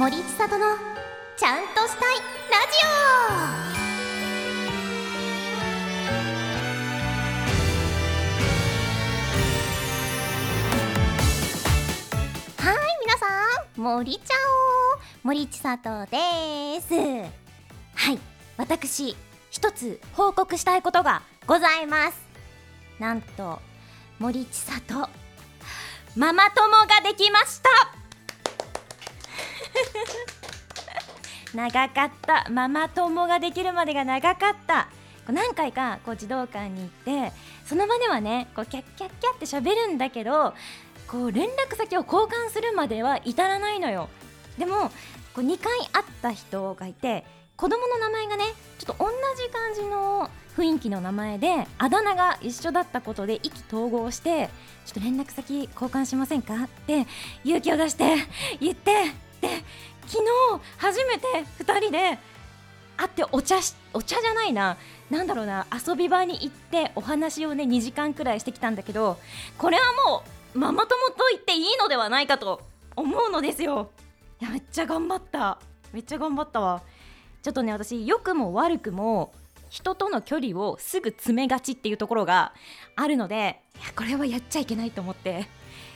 森千里のちゃんとしたいラジオはい皆さん。森ちゃお森千里ですはい私一つ報告したいことがございますなんと森千里ママ友ができました長かった。ママ友ができるまでが長かった。こう何回かこう児童館に行ってその場ではねこうキャッキャッキャって喋るんだけどこう連絡先を交換するまでは至らないのよ。でもこう2回会った人がいて子供の名前がねちょっと同じ感じの雰囲気の名前であだ名が一緒だったことで意気投合してちょっと連絡先交換しませんか？って勇気を出して言ってで昨日初めて2人で会ってお茶しお茶じゃないな。なんだろうな。遊び場に行ってお話をね2時間くらいしてきたんだけどこれはもうママ友と言っていいのではないかと思うのですよ。いやめっちゃ頑張った。めっちゃ頑張ったわ。ちょっとね私良くも悪くも人との距離をすぐ詰めがちっていうところがあるのでいやこれはやっちゃいけないと思って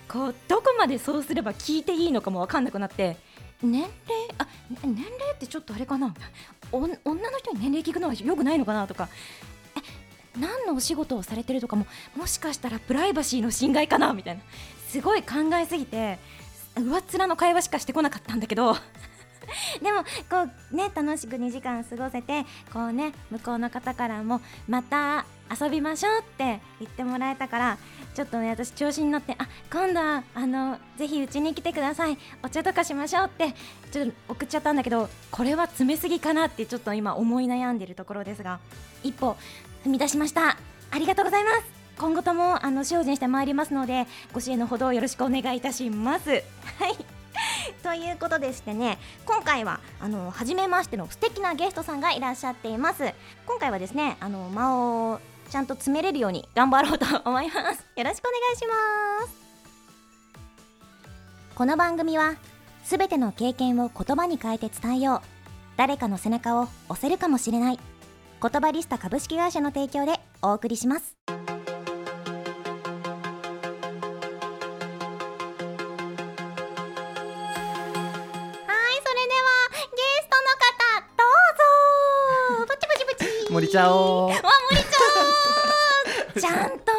こうどこまでそうすれば聞いていいのかも分かんなくなって年齢？あ年齢ってちょっとあれかな。女の人に年齢聞くのはよくないのかなとか。え何のお仕事をされてるとかももしかしたらプライバシーの侵害かなみたいな。すごい考えすぎて上っ面の会話しかしてこなかったんだけど。でもこうね楽しく2時間過ごせてこうね向こうの方からもまた遊びましょうって言ってもらえたからちょっとね私調子に乗ってあ今度はあのぜひうちに来てください。お茶とかしましょうってちょっと送っちゃったんだけどこれは詰めすぎかなってちょっと今思い悩んでるところですが一歩踏み出しました。ありがとうございます。今後ともあの精進してまいりますのでご支援のほどよろしくお願いいたします。はい。ということでしてね今回はあの初めましての素敵なゲストさんがいらっしゃっています。今回はですねあの間をちゃんと詰めれるように頑張ろうと思います。よろしくお願いします。この番組はすべての経験を言葉に変えて伝えよう。誰かの背中を押せるかもしれない。言葉リスタ株式会社の提供でお送りします。はいそれではゲストの方どうぞ。ブチブチブチ。森ちゃおちゃんと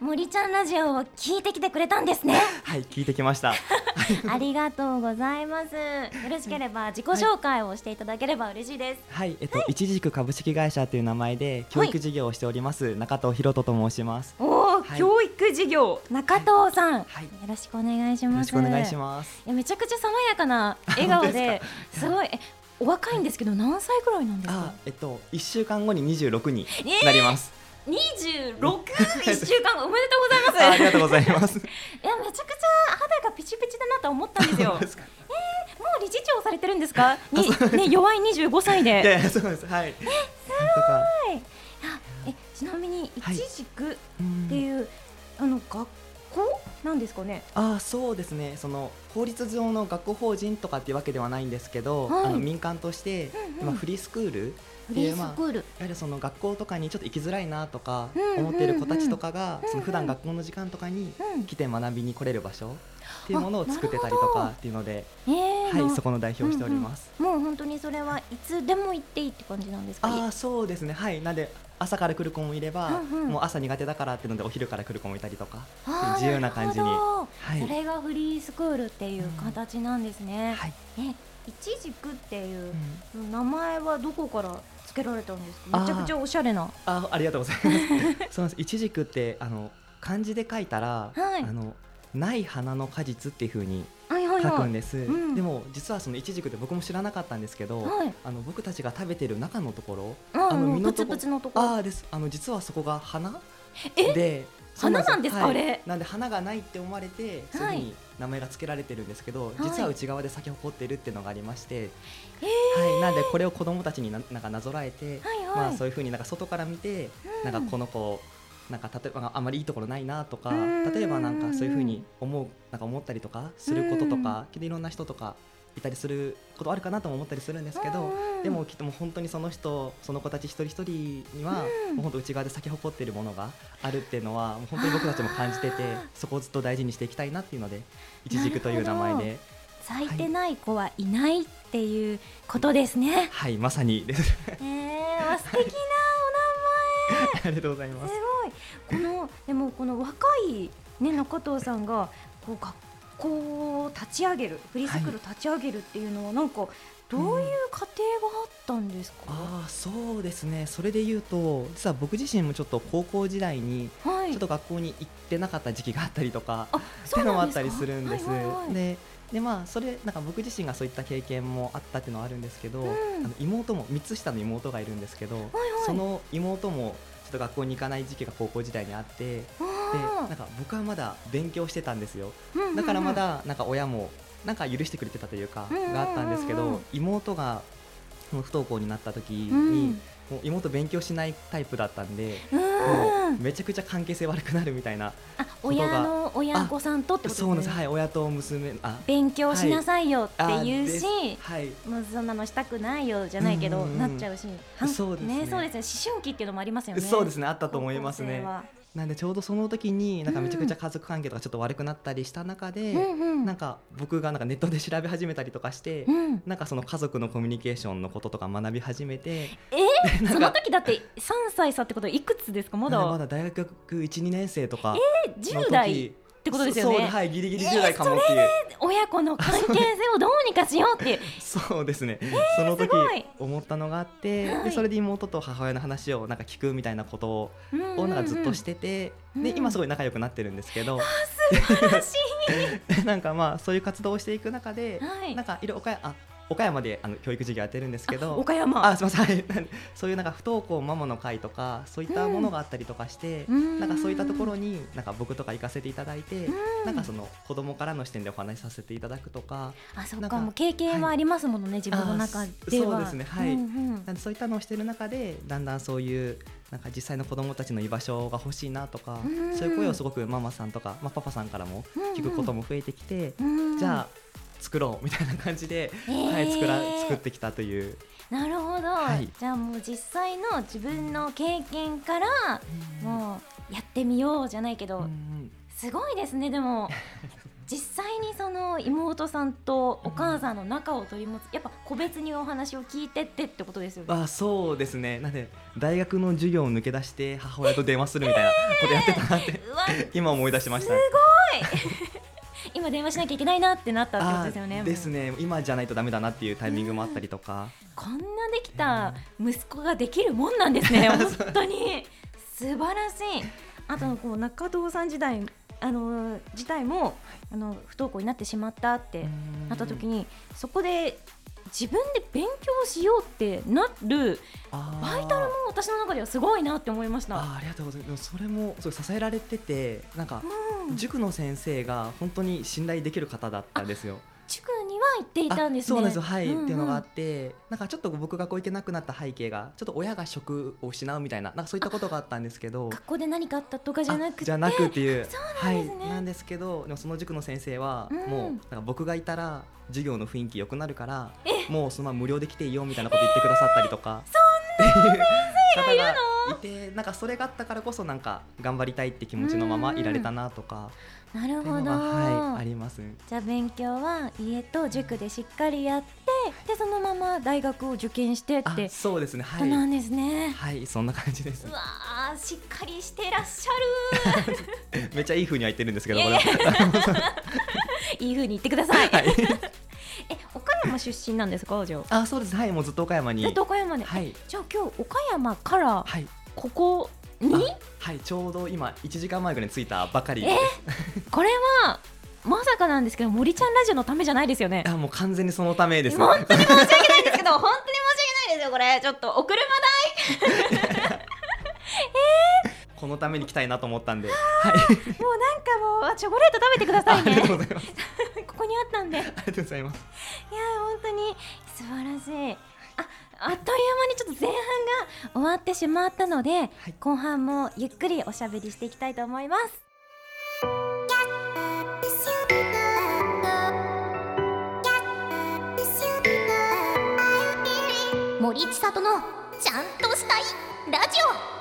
森ちゃんラジオを聞いてきてくれたんですね。はい聞いてきました。ありがとうございます。よろしければ自己紹介をしていただければ嬉しいです。はい。えっと一軸株式会社という名前で教育事業をしております、中藤博人と申します。おお、はい。教育事業。中藤さん、はい。よろしくお願いしよろますしくお願いします。いやめちゃくちゃ爽やかな 笑顔でですすごい。えお若いんですけど何歳ぐらいなんですあかえっと一週間後に26にえーなります、二十六一週間おめでとうございます。あありがとうございます。いやめちゃくちゃ肌がピチピチだなと思ったんですよ。もそうですかう理事長されてるんですか？にね弱い25歳で。いやいやそうです。はい。すごい。えちなみにはい一軸っうんてい。う、あの学校なんですかね？あそうですね。その法律上の学校法人とかっていうわけではないんですけど、はい。あの民間として、うんうん。今フリースクールフリースクール。やはりその学校とかにちょっと行きづらいなとかうん思っている子たちとかが、うんうんその普段学校の時間とかにうん。来て学びに来れる場所っていうものを作ってたりとかっていうので、えーはい、なそこの代表をしております。もう本当にそれはいつでも行っていいって感じなんですか？ああそうですね。はい。なんで朝から来る子もいれば、うんうん。もう朝苦手だからっていうのでお昼から来る子もいたりとか自由な感じに。はい。それがフリースクールっていう形なんですね。はい、え、一軸っていうう、ん。名前はどこから付けられたんですか？めちゃくちゃおしゃれな。あありがとうございます。そうなんです。一軸ってあの漢字で書いたら、はい。あのない花の果実っていう風にはいはいはい。書くんです、うん。でも実はその一軸って僕も知らなかったんですけど、はい。あの僕たちが食べてる中のところああののとこプツのところ。ああです。あの実はそこが花え？で花なんですか？はい。あれ。なんで花がないって思われてそうい。うふうに名前が付けられてるんですけど、実は内側で咲き誇ってるっていうのがありまして、はい、なんでこれを子供たちにななんかなぞらえて。まあそういうふうになんか外から見て、うん。なんかこの子なんか例えばあまりいいところないなとかうん。例えばなんかそういうふうに思うなんか思ったりとかすることとか、でいろんな人とかいたりすることあるかなとも思ったりするんですけど、うんでもきっともう本当にその人その子たち一人一人には、うん。もう本当内側で咲き誇っているものがあるっていうのはもう本当に僕たちも感じててそこをずっと大事にしていきたいなっていうのでいちじくという名前で。咲いてない子はいないっていうことですね。はい。まさにです。えー、わ素敵な ありがとうございお名前。ます。すごい。このでもこの若いね中藤さんがこう学校を立ち上げるフリースクールを立ち上げるっていうのはなんかどういう過程があったんですか？ああそうですねそれで言うと実は僕自身もちょっと高校時代にはい。ちょっと学校に行ってなかった時期があったりとかあ、っていうのも。あったりするんです。はいはいはいででまあそれなんか僕自身がそういった経験もあったっていうのはあるんですけど、うんあの妹も3つ下の妹がいるんですけど、はいその妹もちょっと学校に行かない時期が高校時代にあってであなんか僕はまだ勉強してたんですよ。だからまだなんか親もなんか許してくれてたというかがあったんですけど妹がその不登校になった時に、うん。もう妹勉強しないタイプだったんで、うん。もうめちゃくちゃ関係性悪くなるみたいな親の親御さんとってことですね。そうなんです。はい親と娘あ勉強しなさいよって言うし、はい。もうそんなのしたくないよじゃないけど、なっちゃうし、そうですねそうですね思春期っていうのもありますよね。そうです。ねあったと思い。ますねなんでちょうどその時になんかめちゃくちゃ家族関係とかちょっと悪くなったりした中で、うんうん。なんか僕がなんかネットで調べ始めたりとかして、うん、なんかその家族のコミュニケーションのこととか学び始めてえ？ー、その時だって三歳差ってことはいくつですか？まだ。まだ大学12年生とかえの時10代ってことですよね。そ うはいギリギリ10代かもっていう、親子の関係性をどうにかしようっていう。そうですね、その時思ったのがあって、はい。でそれで妹と母親の話をなんか聞くみたいなことをなんかずっとしてて、でうん今すごい仲良くなってるんですけど、素晴らしい。なんかまあそういう活動をしていく中で、はい。なんかいろいろあ岡山であの教育授業やってるんですけあど岡山。あすみません。そういうなんか不登校ママの会とかそういったものがあったりとかして、うん。なんかそういったところになんか僕とか行かせていただいて、うん。なんかその子供からの視点でお話しさせていただくとかあそっか。かもう経験はありますものね、自分の中では。そうですね。はい。うんうん。そういったのをしてる中でだんだんそういうなんか実際の子供たちの居場所が欲しいなとか、うん。そういう声をすごくママさんとか、まあ、パパさんからも聞くことも増えてきて、うん。じゃあ作ろうみたいな感じで、えー。はい、作ら作ってきたという、なるほど、はい。じゃあもう実際の自分の経験からもうやってみようじゃないけど、うんすごいですねでも。実際にその妹さんとお母さんの仲を取り持つやっぱ個別にお話を聞いてってってことですよね。あそうですね。なんで大学の授業を抜け出して母親と電話するみたいなことやってたなって、うわ 今思い出しました今電話しなきゃいけないなってなったってことですよね。あですね。今じゃないとダメだなっていうタイミングもあったりとか、こんなできた息子ができるもんなんですね。本当に。素晴らしい。あとこう中藤さん時代あの自体もあの不登校になってしまったってなった時にそこで自分で勉強しようってなるバイタルも私の中ではすごいなって思いました。ありがとうございますそれもすごい支えられててなんかうん塾の先生が本当に信頼できる方だったんですよ。行っていたんですね。あそうなんです。よはい、んん。っていうのがあってなんかちょっと僕がこう行けなくなった背景がちょっと親が職を失うみたいななんかそういったことがあったんですけど。学校で何かあったとかじゃなくて。あじゃなくって。いうそうなんですね。はい、なんですけどでもその塾の先生は、うん。もうなんか僕がいたら授業の雰囲気良くなるからもうそのまま無料で来ていいよみたいなこと言ってくださったりとかっていう方がいてなんかそれがあったからこそなんか頑張りたいって気持ちのままいられたなとか。なるほど。はい、あります。じゃあ勉強は家と塾でしっかりやってでそのまま大学を受験してっあてそうですねはことないんですね。はいそんな感じです。うわーしっかりしてらっしゃる。めっちゃいい風には言ってるんですけど いい風に言ってください。はいえ岡山出身なんですかじゃあ？あそうです。はいもうずっと岡山に。ずっと岡山で、はい。じゃあ今日岡山からはい。ここに？あはいちょうど今1時間前ぐらいに着いたばかりで。えこれはまさかなんですけど森ちゃんラジオのためじゃないですよね？あもう完全にそのためです。本当に申し訳ないんですけど 本当に申し訳ないですよこれ。ちょっとお車 このために来たいなと思ったんで、はい、代もうなんかもうチョコレート食べてくださいありがとうねございます。ここにあったんで。ありがとうございます。いや本当に素晴らしい。ああっという間にちょっと前半が終わってしまったので、はい、後半もゆっくりおしゃべりしていきたいと思います。森千里のちゃんとしたいラジオ。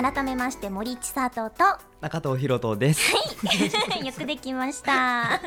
改めまして森千里と中藤博人です。よくできました。は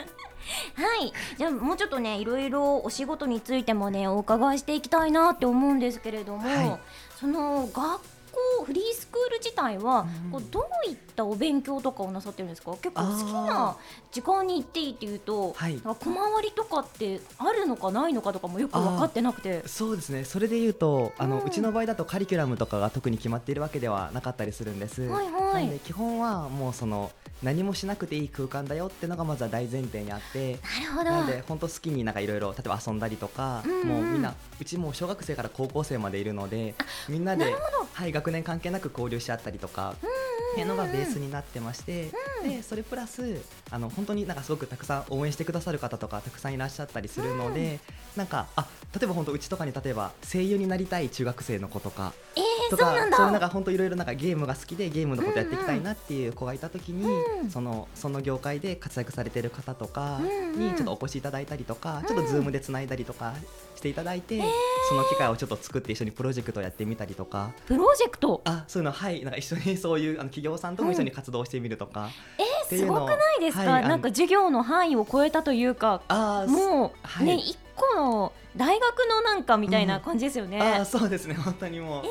い。じゃあもうちょっとねいろいろお仕事についてもねお伺いしていきたいなって思うんですけれども、はい。その学校フリースクール自体は、うん。こうどういったお勉強とかをなさってるんですか？結構好きあな時間に行っていいっていうと、はい。小回りとかってあるのかないのかとかもよく分かってなくて。そうですね。それで言うと、あの、ううんちの場合だとカリキュラムとかが特に決まっているわけではなかったりするんです。はいはい。なんで基本はもうその何もしなくていい空間だよってのがまずは大前提にあって。なるほど。で本当好きになんかいろいろ例えば遊んだりとか、うんうん。もうみんなうちもう小学生から高校生までいるのでみんなではい学年関係なく交流し合ったりとかっていうのがベースになってまして、でそれプラスあの本当になんかすごくたくさん応援してくださる方とかたくさんいらっしゃったりするので、なんかあ例えば本当うちとかに例えば声優になりたい中学生の子とかえー、とかそうなんだ。いうなんか本当いろいろなんかゲームが好きでゲームのことやっていきたいなっていう子がいた時に、うん。そのその業界で活躍されてる方とかうんうんにちょっとお越しいただいたりとか、ちょっとズームでつないだりとかしていただいて、えーその機会をちょっと作って一緒にプロジェクトをやってみたりとか。プロジェクト？あそういうのはいなんか一緒にそういうあの企業さんとも一緒に活動してみるとか、うのをすごくないですか、はいなんか授業の範囲を超えたというかもう、はい。ね一個の大学のなんかみたいな感じですよね、あーそうですね本当にもう、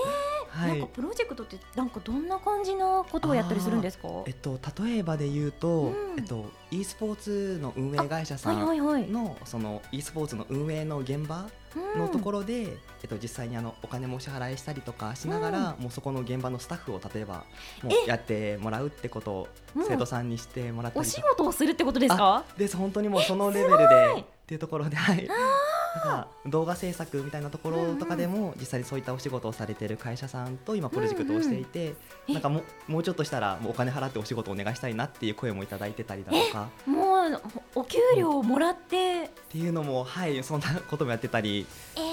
はい。なんかプロジェクトってなんかどんな感じなことをやったりするんですか？えっと例えばで言うと、うん。えっと e スポーツの運営会社さはいはいんはい。のその e スポーツの運営の現場のところで、えっと実際にあのお金もお支払いしたりとかしながら、もうそこの現場のスタッフを例えばもうえやってもらうってことをう。ん生徒さんにしてもらったおりとか、仕事をするってことですか？です。本当にもうそのレベルでっていうところではいなんか動画制作みたいなところとかでも実際にそういったお仕事をされてる会社さんと今プロジェクトをしていて、うんなんかもうもうちょっとしたらもうお金払ってお仕事をお願いしたいなっていう声もいただいてたりだとか。もうお給料をもらって、っていうのもはいそんなこともやってたりえー、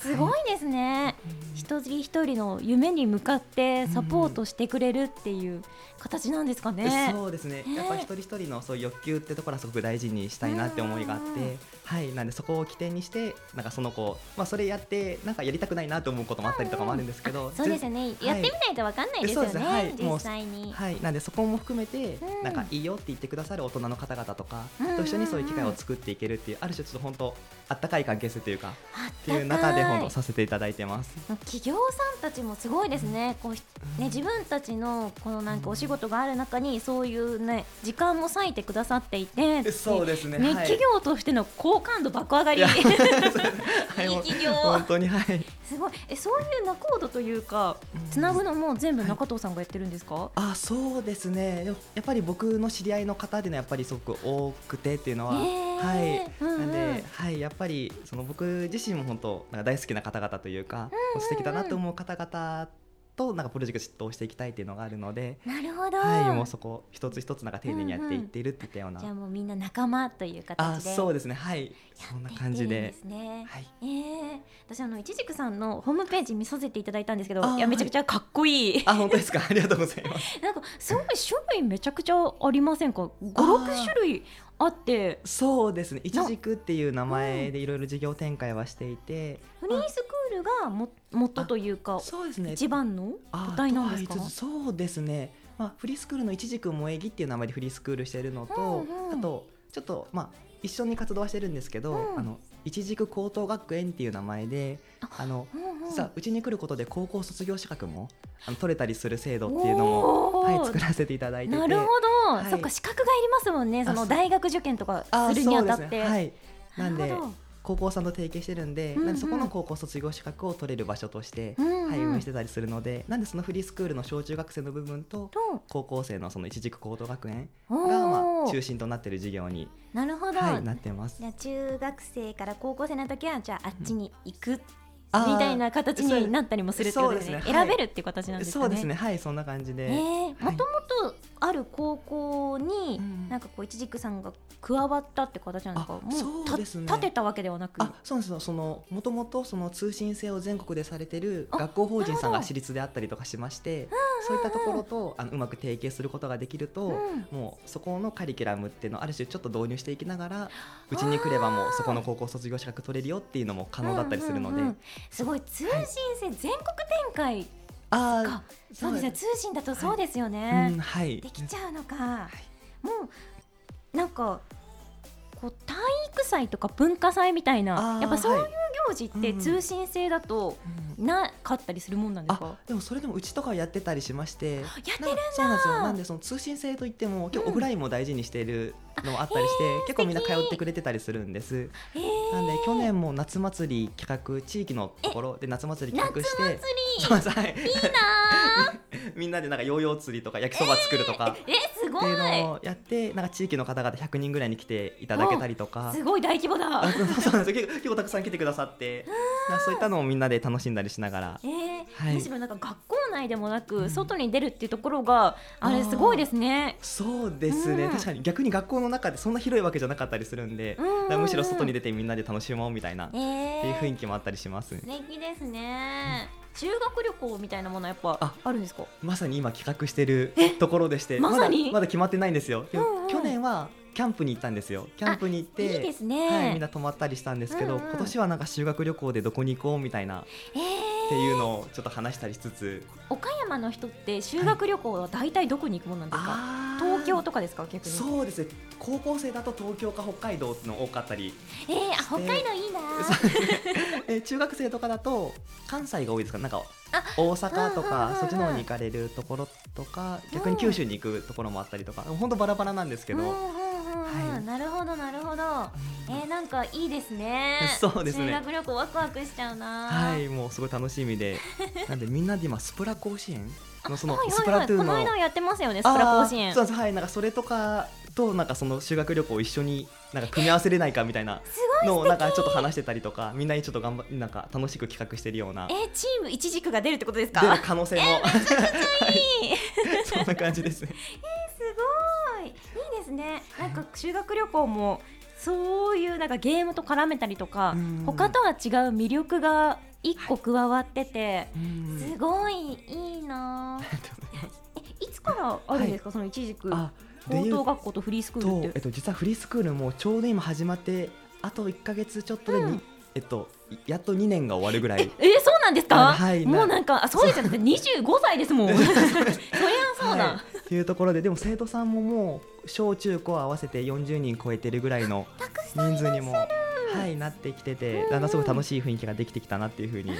すごいですね、一人一人の夢に向かってサポートしてくれるっていう形なんですかね。そうですね、ね。やっぱ一人一人のそういう欲求ってところはすごく大事にしたいなって思いがあっうん。て、はい、なんでそこを起点にしてなんかその子、まあ、それやってなんかやりたくないなと思うこともあったりとかもあるんですけど、そうですよね、やってみないとわかんないですよね、はい。実際に。はい、なんでそこも含めて、うん。なんかいいよって言ってくださる大人の方々とかと一緒にそういう機会を作っていけるっていうある種ちょっと本当あったかい関係性というかあっっていう中で本当させていただいてます。企業さんたちもすごいですね、こうひね自分たちのこのなんかお仕事がある中にそういうね時間も割いてくださっていて、そうですね。ね、はい。企業としての好感度爆上がり。いや い。企業。本当にはい。すごい。えそういう仲人というかつなぐのも全部中藤さんがやってるんですか、あそうですね。やっぱり僕の知り合いの方でのやっぱりすごく多くてっていうのは、へー。はい、うんうん。なんで、はい、やっぱりその僕自身も本当なんか大好きな方々というか、素敵だなと思う方々となんかプロジェクトをしていきたいっていうのがあるので、なるほど、はい、もうそこ一つ一つなんか丁寧にやっていっているっていったような、じゃあもうみんな仲間というあ形で。そうですね。はい。そんな感じで。ですね。はいえー、私あのいちじくさんのホームページ見させていただいたんですけどい。やめちゃくちゃかっこいい、あ本当ですか？ありがとうございます。なんかすごい種類めちゃくちゃありませんか？あ56ー種類あって。そうですね。いちじくっていう名前でいろいろ事業展開はしていて、フリースクールがも元というかそうですね。一番のあ母体なんですか？そうですね、まあ、フリースクールのいちじく萌え木っていう名前でフリースクールしてるのと、うんうん。あとちょっとまあ一緒に活動はしてるんですけど、うん。あのいちじく高等学園っていう名前であのうんうん。さあうちに来ることで高校卒業資格もあの取れたりする制度っていうのも、はい、作らせていただいてて。なるほど、はい。そっか資格がいりますもんね。その大学受験とかあするにあたって、ね。はい。なんで高校さんと提携してるんで、うんうん。なんでそこの高校卒業資格を取れる場所として、うんうん。はい、運営してたりするのでなんでそのフリースクールの小中学生の部分とと。高校生のその一軸高等学園がまあ中心となっている事業に、なるほど、はい、なってます。中学生から高校生の時はじゃああっちに行くあーみたいな形になったりもするってことですねねはい。選べるっていう形なんですかね。そうですねはいそんな感じで、えー、もはい。ともとある高校に、うん。なんかこう一軸さんが加わったって形なんですか？あもたそうですね。立てたわけではなく。あそうですよ。そのもともとその通信制を全国でされてるあ学校法人さんが私立であったりとかしましてそういったところとあのうまく提携することができると、うんもうそこのカリキュラムっていうのをある種ちょっと導入していきながらうちに来ればもうそこの高校卒業資格取れるよっていうのも可能だったりするので、うんうんうんすごい通信制全国展開あか、そうです。ね通信だとそうですよあ、ね、うん、はい。できちゃうのか、もうなんかこう体育祭とか文化祭みたいなやっぱそういうはい行事ってうん通信制だとうんなかったりするもんなんですあか、でもそれでもうちとかはやってたりしまして。やってるんだ。なそうなんですよ。なんでその通信制といっても今日オフラインも大事にしているのもあったりして、結構みんな通ってくれてたりするんです。えーなんで去年も夏祭り企画地域のところで夏祭り企画して。夏祭り？そうですはい。いいな みんなでなんかヨーヨー釣りとか焼きそば作るとか、ーえすごっていいうのをやってなんか地域の方々100人ぐらいに来ていただけたりとか。すごい大規模だ。あそうそうなんですよ結構たくさん来てくださってそういったのをみんなで楽しんだりしながら。えーはい。むしろなんか学校内でもなく、ん。外に出るっていうところがあれすごいですね。そうですね、うん。確かに逆に学校の中でそんな広いわけじゃなかったりするんで、うん。うんむしろ外に出てみんなで楽しもうみたいな、えー、っていう雰囲気もあったりします。ね素敵ですね。修学旅行みたいなものはやっぱああるんですか？まさに今企画してるところでしてまさに？だまだ決まってないんですよ、うんうん。去年はキャンプに行ったんですよ。キャンプに行っていいですね。はい、みんな泊まったりしたんですけど、うんうん。今年はなんか修学旅行でどこに行こうみたいなっえー、ていうのをちょっと話したりしつつ、岡山の人って修学旅行は大体どこに行くもんなんですか？あー。東京とかですか？逆に。そうですね。高校生だと東京か北海道の多かったりえー、あ北海道いいな。で中学生とかだと関西が多いですか？なんかあ大阪とかそっちの方に行かれるところとか逆に九州に行くところもあったりとか。本当バラバラなんですけど、はい。なるほどなるほど。えー、なんかいいですね。そうですね。修学旅行ワクワクしちゃうな。はいもうすごい楽しみで。なんでみんなで今スプラ甲子園のそのはいスプラトゥーンのの間やってますよね、スプラ甲子園。そうです。はい。なんかそれとかとなんかその修学旅行を一緒になんか組み合わせれないかみたいなのをなんかちょっと話してたりとかみんなにちょっと頑張なんか楽しく企画してるような。えー、チーム一軸が出るってことですか？出るす可能性も、はい。そんな感じです。ねごい、いいですね。なんか修学旅行も。そういうなんかゲームと絡めたりとかうん、他とは違う魅力が一個加わってて、うん。すごいいいな。え、いつからあるんですか、その一軸。あで高等学校とフリースクールっ、て。とえっと、実はフリースクールもちょうど今始まってあと1か月ちょっとでに、うんえっと、やっと2年が終わるぐらいえー、そうなんですか？あはいもうなんか、あ、そうですよね。二十五歳ですもん。そりゃそうだ。はいっていうところででも生徒さんももう小中高合わせて40人超えてるぐらいの人数にも、はい、なってきててだんだんすごい楽しい雰囲気ができてきたなっていうふうに、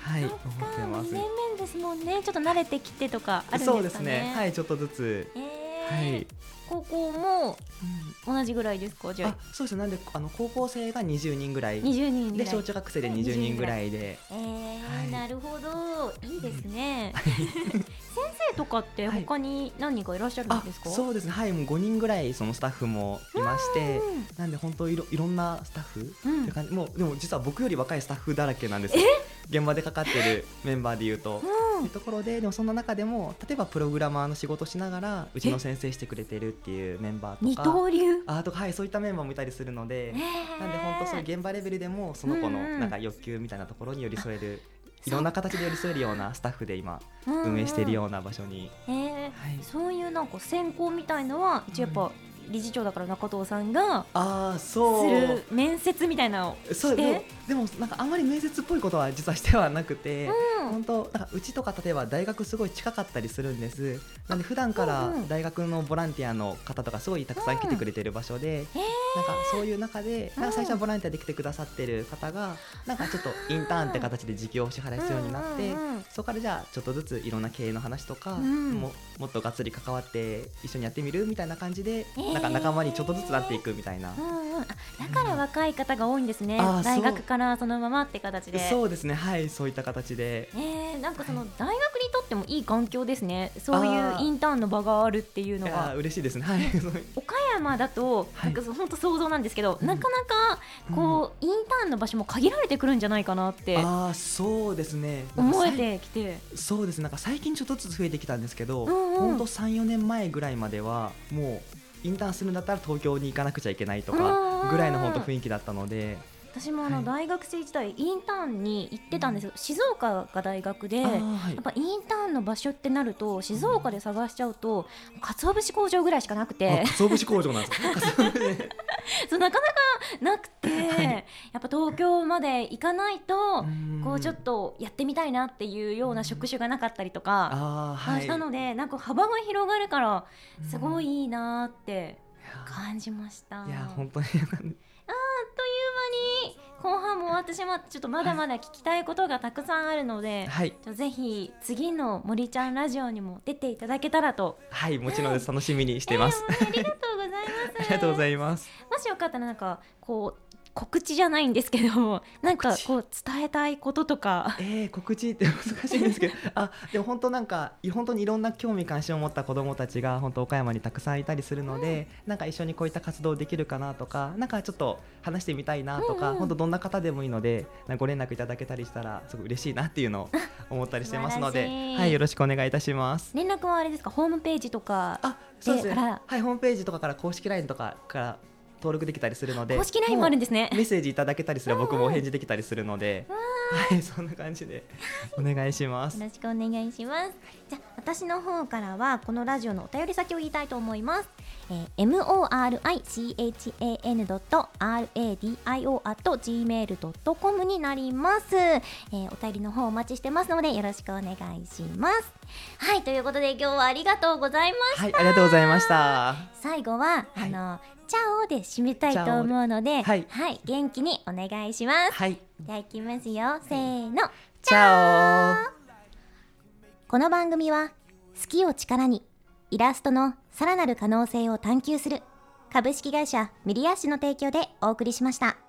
はい、思ってます年。々ですもんね。ちょっと慣れてきてとかあるんですかね。そうですね、はい、ちょっとずつ、えはーい、高校も同じぐらいですか？じゃそうです。ねなんであの高校生が20人ぐらい。20人ぐらい。で小中学生で20人ぐらいで。えーはい。なるほど。いいですね。先生とかってはい他に何人かいらっしゃるんあですか、そうですね。はい。もう5人ぐらいそのスタッフもいまして。うん。なんで本当いろいろんなスタッフうんって感じ。もうでも実は僕より若いスタッフだらけなんですよ現場でかかってるメンバーでいうと。うん。いうところででもそんな中でも例えばプログラマーの仕事しながらうちの先生してくれてるっていうメンバー二とか。刀流？あとかはいそういったメンバーもいたりするので、なんで本当そういう現場レベルでもその子のうんうん。なんか欲求みたいなところに寄り添える、いろんな形で寄り添えるようなスタッフで今うんうん。運営しているような場所に、え。ーはい。そういうなんか選考みたいのは一応やっぱ理事長だから中藤さんがあそう。る面接みたいなのをそうして。でもでもなんかあんまり面接っぽいことは実はしてはなくて、うん。本当なんかうちとか例えば大学すごい近かったりするんです。なんで普段からうんうん。大学のボランティアの方とかすごいたくさん来てくれてる場所で、えー。なんかそういう中でなんか最初はボランティアで来てくださってる方がなんかちょっとインターンって形で時給をお支払いするようになって、うんうんうん。そこからじゃあちょっとずついろんな経営の話とか、うん。ももっとがっつり関わって一緒にやってみるみたいな感じで、えーなんか仲間にちょっとずつなっていくみたいな、うんうん、あだから若い方が多いんですね、あー大学からそのままって形で。そうですね。はいそういった形で。えー、なんかその大学にとってもいい環境ですね、そういうインターンの場があるっていうのが。ー嬉しいですね。はい。岡山だと、はい。なんか本当想像なんですけど、うん。なかなかこう、インターンの場所も限られてくるんじゃないかなって。ああそうですね。思えてきて、そうです。なんか最近ちょっとずつ増えてきたんですけど、うんうん。ほんと34年前ぐらいまではもうインターンするんだったら東京に行かなくちゃいけないとかぐらいの本当雰囲気だったので、私もあのはい。大学生時代、インターンに行ってたんですよ、静岡が大学で。はい。やっぱインターンの場所ってなると静岡で探しちゃうと鰹節工場ぐらいしかなくて。あ鰹節工場なんですか？そうなかなかなくて、やっぱ東京まで行かないとうん。こうちょっとやってみたいなっていうような職種がなかったりとか、あーはい。なのでなんか幅が広がるからうん。すごいいいなってい感じました。やいや本当にあっという間に後半も私もちょっとまだまだ聞きたいことがたくさんあるので、はい。ぜひ次の森ちゃんラジオにも出ていただけたらと。はいもちろんです。楽しみにしてます、えーありがとうございます。ありがとうございます。もしよかったらなんかこう告知じゃないんですけど、なんかこう伝えたいこととか。えー、告知って 難しいんですけどあでも本当なんか本当にいろんな興味関心を持った子どもたちが本当岡山にたくさんいたりするので、なんか一緒にこういった活動できるかなとかなんかちょっと話してみたいなとか、うんうん本当どんな方でもいいのでご連絡いただけたりしたらすごい嬉しいなっていうのを 思ったりしてますのではいよろしくお願いいたします。連絡はあれですか、ホームページとか。あそうですねはいホームページとかから公式 LINE とかから登録できたりするので公式 LINE もあるんでですねメ。ッセージいただけたりすれば僕もお返事できたりするので、はいそんな感じでお願いしますよろしくお願いします。じゃあ私の方からはこのラジオのお便り先を言いたいと思います。えー、m o r i c h a n ドット r a d i o アット gmail ドットコムになります、えー。お便りの方お待ちしてますのでよろしくお願いします。はいということで今日はありがとうございます。はいありがとうございました最後は、はいあのチャオで締めたいと思うので、はい元気にお願いします。はいじゃあいきますよ。せーの。チャオこの番組は好きを力にイラストのさらなる可能性を探求する株式会社ミリアッシュの提供でお送りしました。